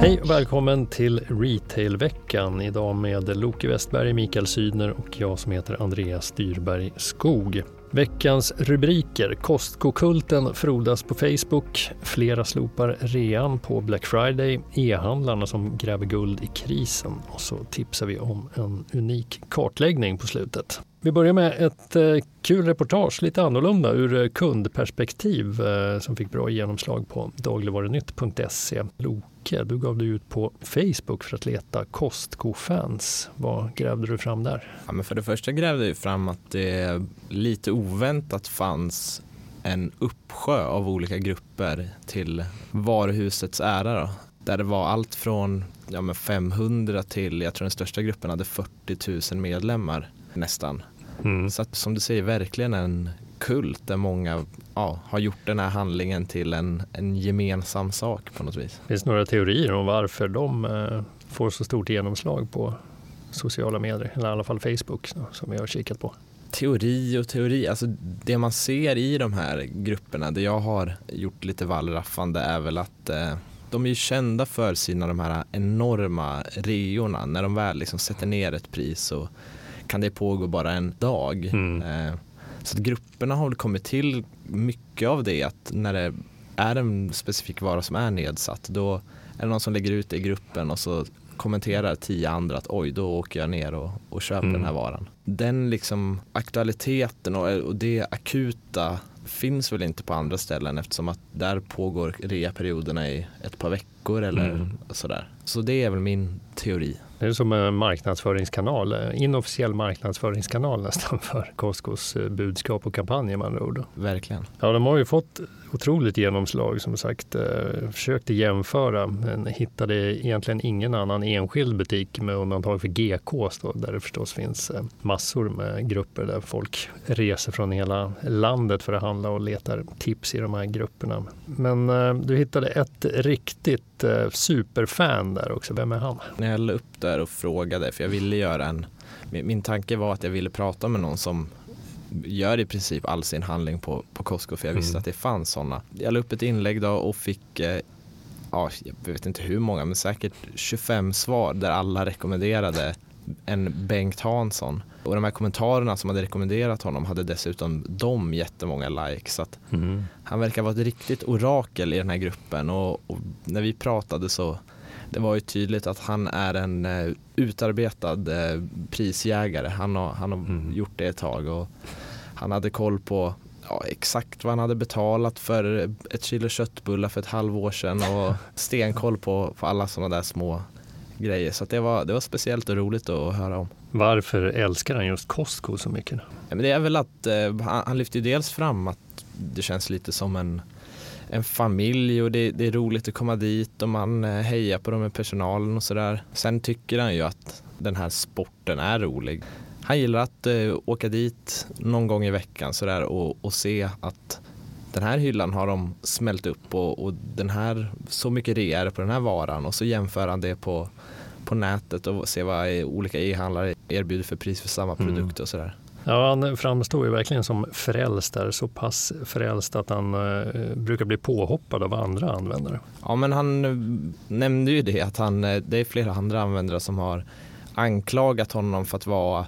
Hej och välkommen till Retailveckan. Idag med Loke Westberg, Mikael Sydner och jag som heter Andreas Dyrberg Skog. Veckans rubriker. Kostkokulten frodas på Facebook. Flera slopar rean på Black Friday. E-handlarna som gräver guld i krisen. Och så tipsar vi om en unik kartläggning på slutet. Vi börjar med ett eh, kul reportage, lite annorlunda ur eh, kundperspektiv eh, som fick bra genomslag på dagligvarunytt.se. Loke, du gav dig ut på Facebook för att leta Costco-fans. Vad grävde du fram där? Ja, men för det första grävde jag fram att det lite oväntat fanns en uppsjö av olika grupper till varuhusets ära. Då. Där det var allt från ja, 500 till, jag tror den största gruppen hade 40 000 medlemmar nästan. Mm. Så att, som du säger, verkligen en kult där många ja, har gjort den här handlingen till en, en gemensam sak på något vis. Finns det några teorier om varför de eh, får så stort genomslag på sociala medier, eller i alla fall Facebook som vi har kikat på? Teori och teori, alltså det man ser i de här grupperna, det jag har gjort lite vallraffande är väl att eh, de är ju kända för sina de här enorma reorna när de väl liksom sätter ner ett pris och kan det pågå bara en dag. Mm. Eh, så att grupperna har kommit till mycket av det att när det är en specifik vara som är nedsatt då är det någon som lägger ut det i gruppen och så kommenterar tio andra att oj, då åker jag ner och, och köper mm. den här varan. Den liksom aktualiteten och, och det akuta finns väl inte på andra ställen eftersom att där pågår reaperioderna i ett par veckor eller mm. sådär. Så det är väl min teori. Det är som en marknadsföringskanal, inofficiell marknadsföringskanal nästan för Costcos eh, budskap och kampanjer med andra ord. Verkligen. Ja, de har ju fått otroligt genomslag som sagt. Eh, försökte jämföra men hittade egentligen ingen annan enskild butik med undantag för GKs då, där det förstås finns eh, massor med grupper där folk reser från hela landet för att handla och letar tips i de här grupperna. Men du hittade ett riktigt superfan där också. Vem är han? När jag la upp där och frågade, för jag ville göra en min tanke var att jag ville prata med någon som gör i princip all sin handling på, på Costco för jag visste mm. att det fanns sådana. Jag la upp ett inlägg då och fick eh, ja, jag vet inte hur många, men säkert 25 svar där alla rekommenderade en Bengt Hansson. Och de här kommentarerna som hade rekommenderat honom hade dessutom de jättemånga likes. Så mm. Han verkar vara ett riktigt orakel i den här gruppen och, och, när vi pratade så det var ju tydligt att han är en uh, utarbetad uh, prisjägare. Han har, han har mm. gjort det ett tag och han hade koll på ja, exakt vad han hade betalat för ett kilo köttbullar för ett halvår sedan och stenkoll på, på alla sådana där små grejer. Så det, var, det var speciellt och roligt att höra om. Varför älskar han just Costco så mycket? Ja, men det är väl att eh, han, han lyfter dels fram att det känns lite som en en familj och det, det, är roligt att komma dit och man eh, hejar på dem med personalen och sådär. Sen tycker han ju att den här sporten är rolig. Han gillar att uh, åka dit någon gång i veckan sådär och, och se att den här hyllan har de smält upp och, och den här, så mycket rea på den här varan och så jämför han det på, på nätet och ser vad olika e-handlare erbjuder för pris för samma mm. produkt och sådär. Ja, han framstår ju verkligen som frälst där, så pass frälst att han eh, brukar bli påhoppad av andra användare. Ja, men han eh, nämnde ju det att han, eh, det är flera andra användare som har anklagat honom för att vara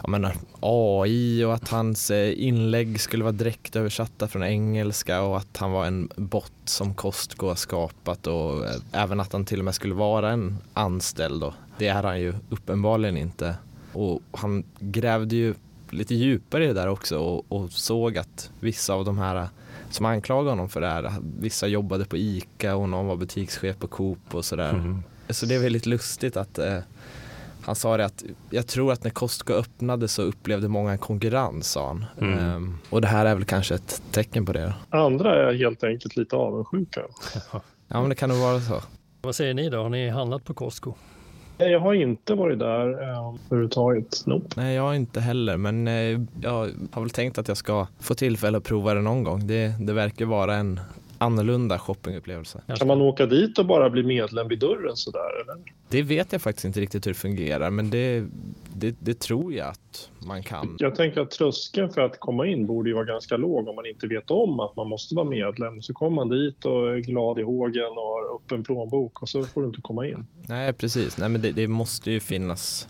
jag menar, AI och att hans eh, inlägg skulle vara direkt översatta från engelska och att han var en bot som Costco har skapat och även att han till och med skulle vara en anställd. och Det är han ju uppenbarligen inte. Och han grävde ju lite djupare i det där också och, och, såg att vissa av de här som anklagade honom för det här, vissa jobbade på ICA och någon var butikschef på Coop och sådär. Mm. Så det är väldigt lustigt att eh, han sa det att jag tror att när Costco öppnade så upplevde många en konkurrens sa han. Mm. Ehm, och det här är väl kanske ett tecken på det. Andra är helt enkelt lite avundsjuka. ja men det kan nog vara så. Vad säger ni då? Har ni handlat på Costco? Jag har inte varit där eh, överhuvudtaget. Nope. Nej, jag har inte heller, men eh, jag har väl tänkt att jag ska få tillfälle att prova det någon gång. Det, det verkar vara en annorlunda shoppingupplevelse. Kan man åka dit och bara bli medlem vid dörren sådär? Eller? Det vet jag faktiskt inte riktigt hur det fungerar, men det, det, det, tror jag att man kan. Jag tänker att tröskeln för att komma in borde ju vara ganska låg om man inte vet om att man måste vara medlem. Så kommer man dit och är glad i hågen och har öppen plånbok och så får du inte komma in. Nej, precis. Nej, men det, det måste ju finnas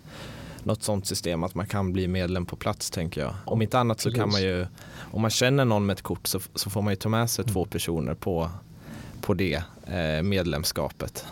något sånt system att man kan bli medlem på plats tänker jag. Om inte annat så kan man ju, om man känner någon med ett kort så, så får man ju ta med sig två personer på, på det eh, medlemskapet.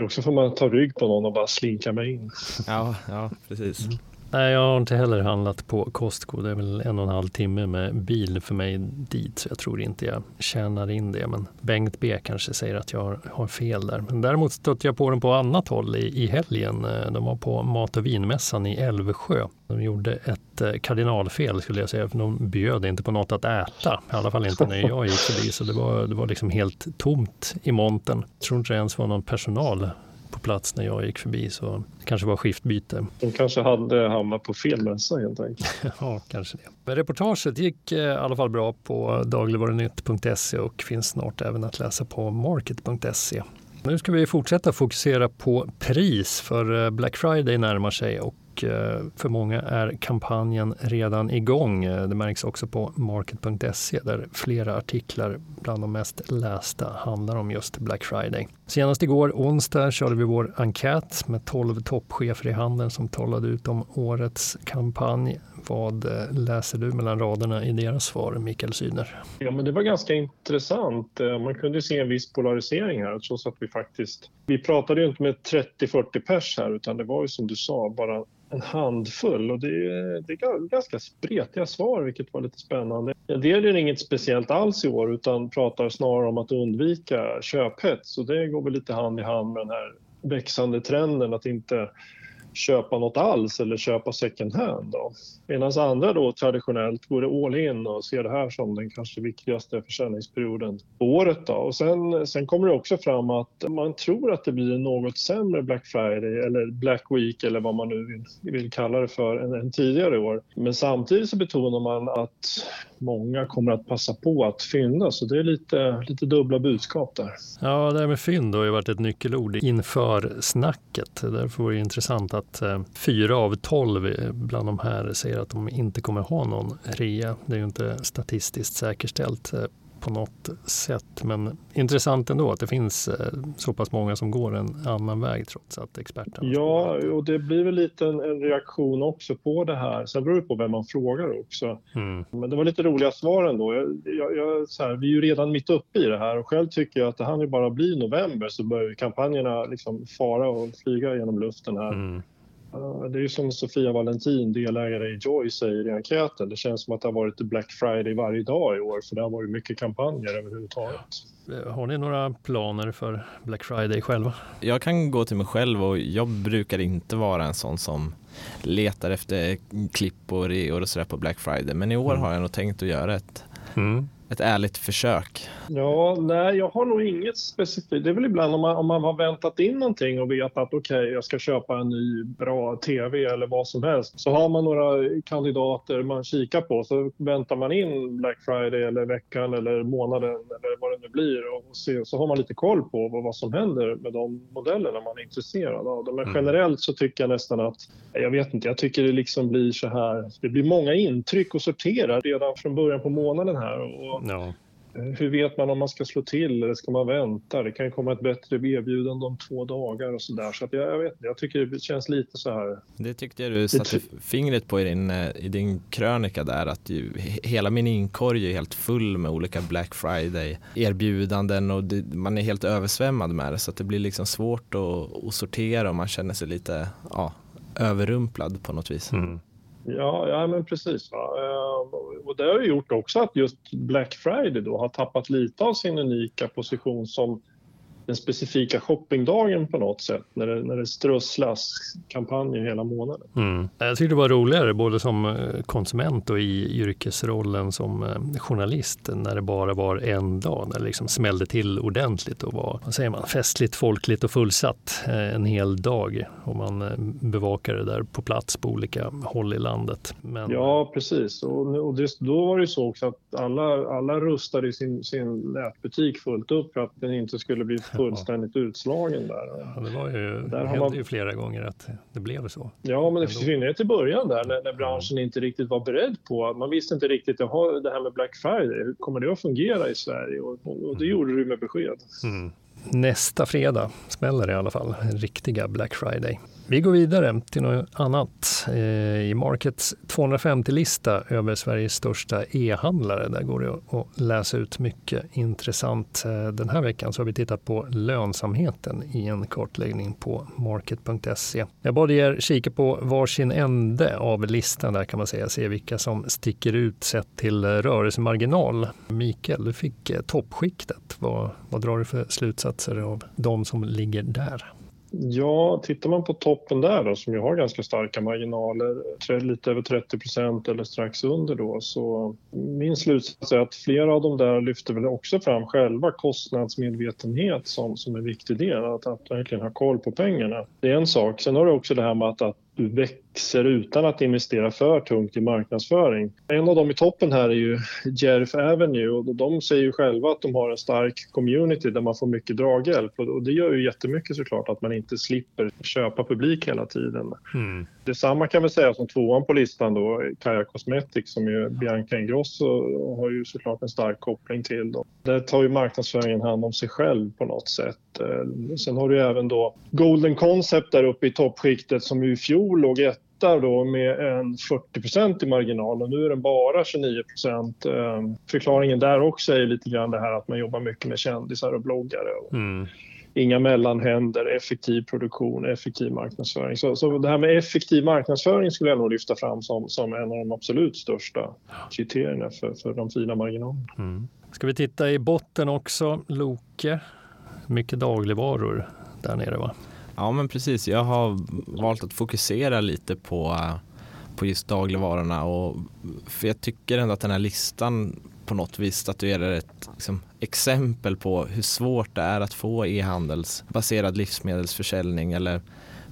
Och så får man ta rygg på någon och bara slinka mig in. Ja, ja precis. Mm. Nej, jag har inte heller handlat på Costco. Det är väl en och en halv timme med bil för mig dit, så jag tror inte jag tjänar in det. Men Bengt B kanske säger att jag har, fel där. Men däremot stötte jag på den på annat håll i, i helgen. Eh, de var på mat och vinmässan i Älvsjö. De gjorde ett eh, kardinalfel skulle jag säga, för de bjöd inte på något att äta. I alla fall inte när jag gick förbi, så det var, det var liksom helt tomt i montern. Jag tror inte det ens var någon personal på plats när jag gick förbi så det kanske var skiftbyte. De kanske hade hamnat på fel mässa helt enkelt. ja, kanske det. Men reportaget gick eh, i alla fall bra på dagligvarunytt.se och finns snart även att läsa på market.se. Nu ska vi fortsätta fokusera på pris för eh, Black Friday närmar sig och Eh, för många är kampanjen redan igång. Eh, det märks också på market.se där flera artiklar bland de mest lästa handlar om just Black Friday. Senast igår onsdag körde vi vår enkät med 12 toppchefer i handeln som talade ut om årets kampanj. Vad eh, läser du mellan raderna i deras svar, Mikael Sydner? Ja, men det var ganska intressant. Man kunde se en viss polarisering här, trots att vi faktiskt... Vi pratade ju inte med 30-40 pers här, utan det var ju som du sa, bara en handfull och det är, det är ganska spretiga svar vilket var lite spännande. En del är inget speciellt alls i år utan pratar snarare om att undvika köphets och det går väl lite hand i hand med den här växande trenden att inte köpa något alls eller köpa second hand. Medan andra då traditionellt går all in och ser det här som den kanske viktigaste försäljningsperioden på året. Då. Och sen, sen kommer det också fram att man tror att det blir en något sämre Black Friday eller Black Week eller vad man nu vill, vill kalla det för än, än tidigare år. Men samtidigt så betonar man att många kommer att passa på att fynda så det är lite, lite dubbla budskap där. Ja, det här med fynd har ju varit ett nyckelord inför snacket. Därför vore det intressant att eh, fyra av tolv bland de här säger att de inte kommer ha någon rea. Det är ju inte statistiskt säkerställt eh, på något sätt. Men intressant ändå att det finns eh, så pass många som går en annan väg trots att experterna... Ja, och det blir väl lite en, en reaktion också på det här. Sen beror det på vem man frågar också. Mm. Men det var lite roliga svar ändå. Jag, jag, jag, så här, vi är ju redan mitt uppe i det här och själv tycker jag att det hann ju bara bli november så börjar kampanjerna liksom fara och flyga genom luften här. Mm. Det är ju som Sofia Valentin, delägare i Joy, säger i enkäten. Det känns som att det har varit Black Friday varje dag i år, för det har varit mycket kampanjer överhuvudtaget. Har ni några planer för Black Friday själva? Jag kan gå till mig själv och jag brukar inte vara en sån som letar efter klipp och reor och sådär på Black Friday. Men i år mm. har jag nog tänkt att göra ett mm ett ärligt försök? Ja, nej, jag har nog inget specifikt. Det är väl ibland om man, om man har väntat in någonting och vet att okej, okay, jag ska köpa en ny bra tv eller vad som helst. Så har man några kandidater man kikar på så väntar man in Black Friday eller veckan eller månaden eller vad det nu blir och se, så har man lite koll på vad, vad som händer med de modellerna man är intresserad av. Men mm. generellt så tycker jag nästan att, jag vet inte, jag tycker det liksom blir så här, det blir många intryck att sortera redan från början på månaden här. Och Ja. Eh, hur vet man om man ska slå till eller ska man vänta? Det kan komma ett bättre erbjudande om två dagar och sådär. Så att jag, jag, vet jag tycker det känns lite så här. Det tyckte jag du satte fingret på i din, eh, i din krönika där att ju, hela min inkorg är helt full med olika Black Friday erbjudanden och det, man är helt översvämmad med det så att det blir liksom svårt att, att sortera och man känner sig lite ja, överrumplad på något vis. Mm. Ja, ja men precis. Va? Ehm, och det har ju gjort också att just Black Friday då har tappat lite av sin unika position som den specifika shoppingdagen på något sätt när det, när det strösslas kampanjer hela månaden. Mm. Jag tyckte det var roligare både som eh, konsument och i yrkesrollen som eh, journalist när det bara var en dag när det liksom smällde till ordentligt och var vad säger man, festligt, folkligt och fullsatt eh, en hel dag och man bevakade det där på plats på olika håll i landet. Men... Ja, precis. Och, och det, då var det så också att alla, alla rustade sin, sin nätbutik fullt upp för att den inte skulle bli fullständigt utslagen där. Ja, det var ju, där hände man... ju flera gånger att det blev så. Ja, men i synnerhet i början där när, när branschen inte riktigt var beredd på, man visste inte riktigt, jaha, det här med Black Friday, hur kommer det att fungera i Sverige? Och, och det mm. gjorde du med besked. Mm. Nästa fredag smäller det i alla fall, riktiga Black Friday. Vi går vidare till något annat. Eh, I Markets 250-lista över Sveriges största e-handlare, där går det att läsa ut mycket intressant. Eh, den här veckan så har vi tittat på lönsamheten i en kartläggning på market.se. Jag bad er kika på varsin ände av listan där kan man säga, se vilka som sticker ut sett till rörelsemarginal. Mikael, du fick eh, toppskiktet. Vad, vad drar du för slutsatser av de som ligger där? Ja, tittar man på toppen där då, som ju har ganska starka marginaler, lite över 30 procent eller strax under då, så min slutsats är att flera av dem där lyfter väl också fram själva kostnadsmedvetenhet som, som en viktig del, att, att verkligen ha koll på pengarna. Det är en sak. Sen har du också det här med att, att du växer utan att investera för tungt i marknadsföring. En av dem i toppen här är ju Jerf Avenue och de säger ju själva att de har en stark community där man får mycket draghjälp och det gör ju jättemycket såklart att man inte slipper köpa publik hela tiden. Mm. Detsamma kan vi säga som tvåan på listan då, Kaja Cosmetics som ju Bianca Ingrosso har ju såklart en stark koppling till. Då. Där tar ju marknadsföringen hand om sig själv på något sätt. Eh, sen har du även då Golden Concept där uppe i toppskiktet som ju i fjol låg etta då med en 40% i marginal och nu är den bara 29 eh, Förklaringen där också är lite grann det här att man jobbar mycket med kändisar och bloggare. Mm inga mellanhänder, effektiv produktion, effektiv marknadsföring. Så, så det här med effektiv marknadsföring skulle jag nog lyfta fram som, som en av de absolut största kriterierna för, för de fina marginalerna. Mm. Ska vi titta i botten också, Loke? Mycket dagligvaror där nere va? Ja men precis, jag har valt att fokusera lite på, på just dagligvarorna och för jag tycker ändå att den här listan på något vis statuerar ett liksom, exempel på hur svårt det är att få e-handelsbaserad livsmedelsförsäljning eller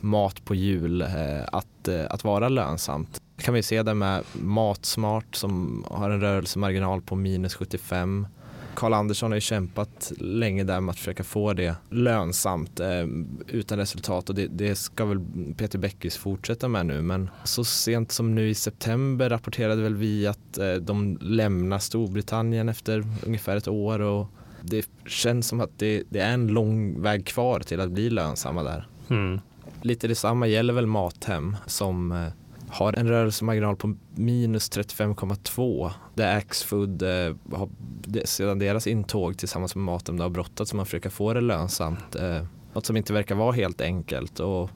mat på hjul eh, att, eh, att vara lönsamt. Det kan vi se det med Matsmart som har en rörelsemarginal på minus 75 Karl Andersson har ju kämpat länge där med att försöka få det lönsamt eh, utan resultat och det, det, ska väl Peter Bäckis fortsätta med nu men så sent som nu i september rapporterade väl vi att eh, de lämnar Storbritannien efter ungefär ett år och det känns som att det, det är en lång väg kvar till att bli lönsamma där. Mm. Lite detsamma gäller väl Mathem som eh, har en rörelsemarginal på minus 35,2 där Axfood eh, har sedan deras intåg tillsammans med Matem har brottats med att försöka få det lönsamt. Eh, något som inte verkar vara helt enkelt. Och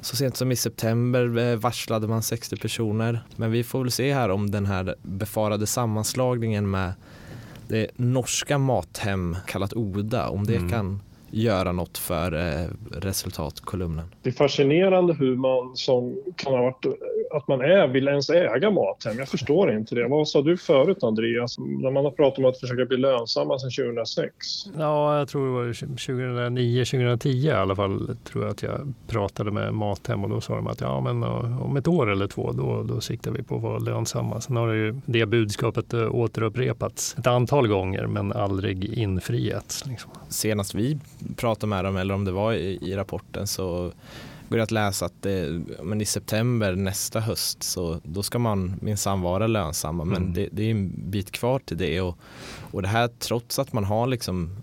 så sent som i september eh, varslade man 60 personer. Men vi får väl se här om den här befarade sammanslagningen med det norska Mathem kallat Oda, om det mm. kan göra något för eh, resultatkolumnen. Det är fascinerande hur man som kan ha varit, att man är, vill ens äga Mathem. Jag förstår inte det. Vad sa du förut Andreas? När man har pratat om att försöka bli lönsamma sedan 2006? Ja, jag tror det var 2009, 2010 i alla fall tror jag att jag pratade med Mathem och då sa de att ja, men om ett år eller två då, då siktar vi på att vara lönsamma. Sen har det ju det budskapet eh, återupprepats ett antal gånger men aldrig infriats. Liksom. Senast vi pratade med dem eller om det var i, i rapporten så går det att läsa att det, men i september nästa höst så då ska man minsann vara lönsamma men mm. det, det, är en bit kvar till det och, och det här trots att man har liksom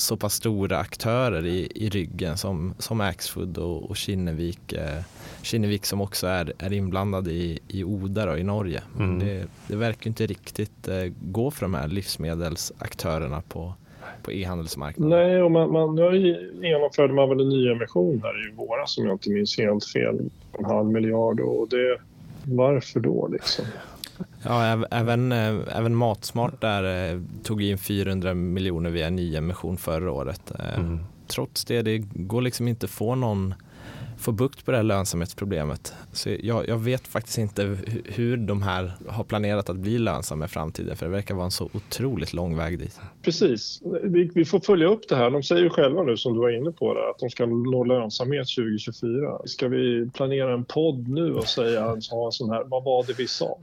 så pass stora aktörer i, i ryggen som, som Axfood och, och Kinnevik, eh, Kinnevik som också är, är inblandad i, i Oda då, i Norge. Mm. Det, det verkar inte riktigt eh, gå för de här livsmedelsaktörerna på, på e-handelsmarknaden? Nej, och man, man, nu genomförde man väl en nyemission här i våras som jag inte minns helt fel. En halv miljard och det, varför då liksom? Ja, även, äh, även Matsmart där äh, tog in 400 miljoner via nyemission förra året. Äh, mm. Trots det, det går liksom inte att få någon få bukt på det här lönsamhetsproblemet. Så jag, jag, vet faktiskt inte hur de här har planerat att bli lönsamma i framtiden för det verkar vara en så otroligt lång väg dit. Precis, vi, vi får följa upp det här. De säger ju själva nu som du var inne på det, att de ska nå lönsamhet 2024. Ska vi planera en podd nu och säga ha en sån här, vad var det vi sa?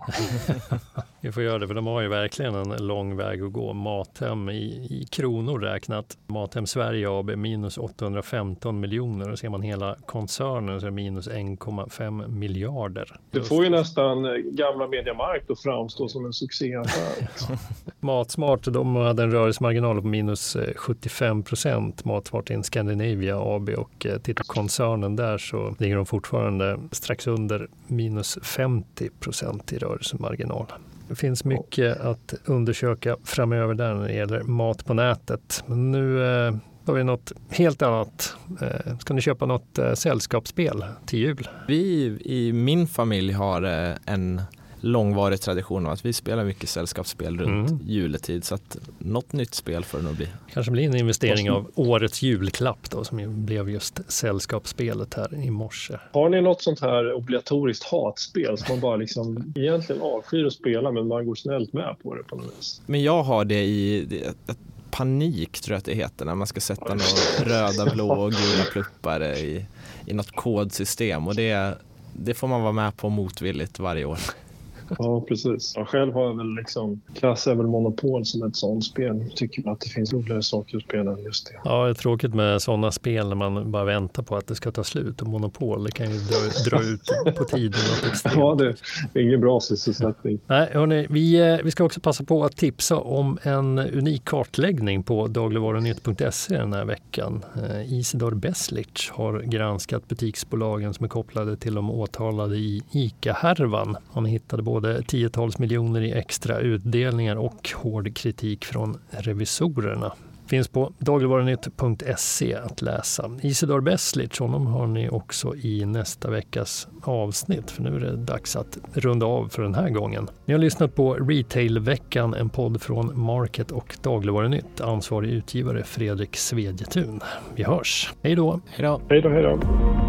Vi får göra det, för de har ju verkligen en lång väg att gå. Mathem i, i kronor räknat, Mathem Sverige AB minus 815 miljoner och ser man hela koncernen så är det minus 1,5 miljarder. Det får ju nästan gamla Mediamarkt att framstå som en succéaffär. Matsmart, de hade en rörelsemarginal på minus 75 procent, Matsmart in Scandinavia AB och eh, tittar koncernen där så ligger de fortfarande strax under minus 50 procent i rörelsemarginal. Det finns mycket att undersöka framöver där när det gäller mat på nätet. Men nu eh, har vi något helt annat. Eh, ska ni köpa något eh, sällskapsspel till jul? Vi i min familj har eh, en långvarig tradition av att vi spelar mycket sällskapsspel runt mm. juletid så att något nytt spel får det nog bli. Kanske blir en investering av årets julklapp då som blev just sällskapsspelet här i morse. Har ni något sånt här obligatoriskt hatspel som man bara liksom egentligen avskyr att spela men man går snällt med på det på något vis? Men jag har det i det, panik tror jag att det heter när man ska sätta några röda, blå och gula pluppar i, i något kodsystem och det, det får man vara med på motvilligt varje år. Ja, precis. Jag själv har jag väl liksom, klassar väl Monopol som ett sånt spel. Tycker att det finns roligare saker att spela än just det. Ja, det är tråkigt med sådana spel när man bara väntar på att det ska ta slut. Och Monopol, det kan ju dra, dra ut på tiden. ja, det är ingen bra sysselsättning. Nej, hörni, vi, eh, vi ska också passa på att tipsa om en unik kartläggning på dagligvarunytt.se den här veckan. Eh, Isidor Beslic har granskat butiksbolagen som är kopplade till de åtalade i ICA-härvan. Han hittade både både tiotals miljoner i extra utdelningar och hård kritik från revisorerna. Finns på dagligvarunytt.se att läsa. Isidor Beslic, honom har ni också i nästa veckas avsnitt för nu är det dags att runda av för den här gången. Ni har lyssnat på Retailveckan, en podd från Market och Dagligvarunytt. Ansvarig utgivare Fredrik Svedjetun. Vi hörs. Hej då! Hej då! Hej då, hej då!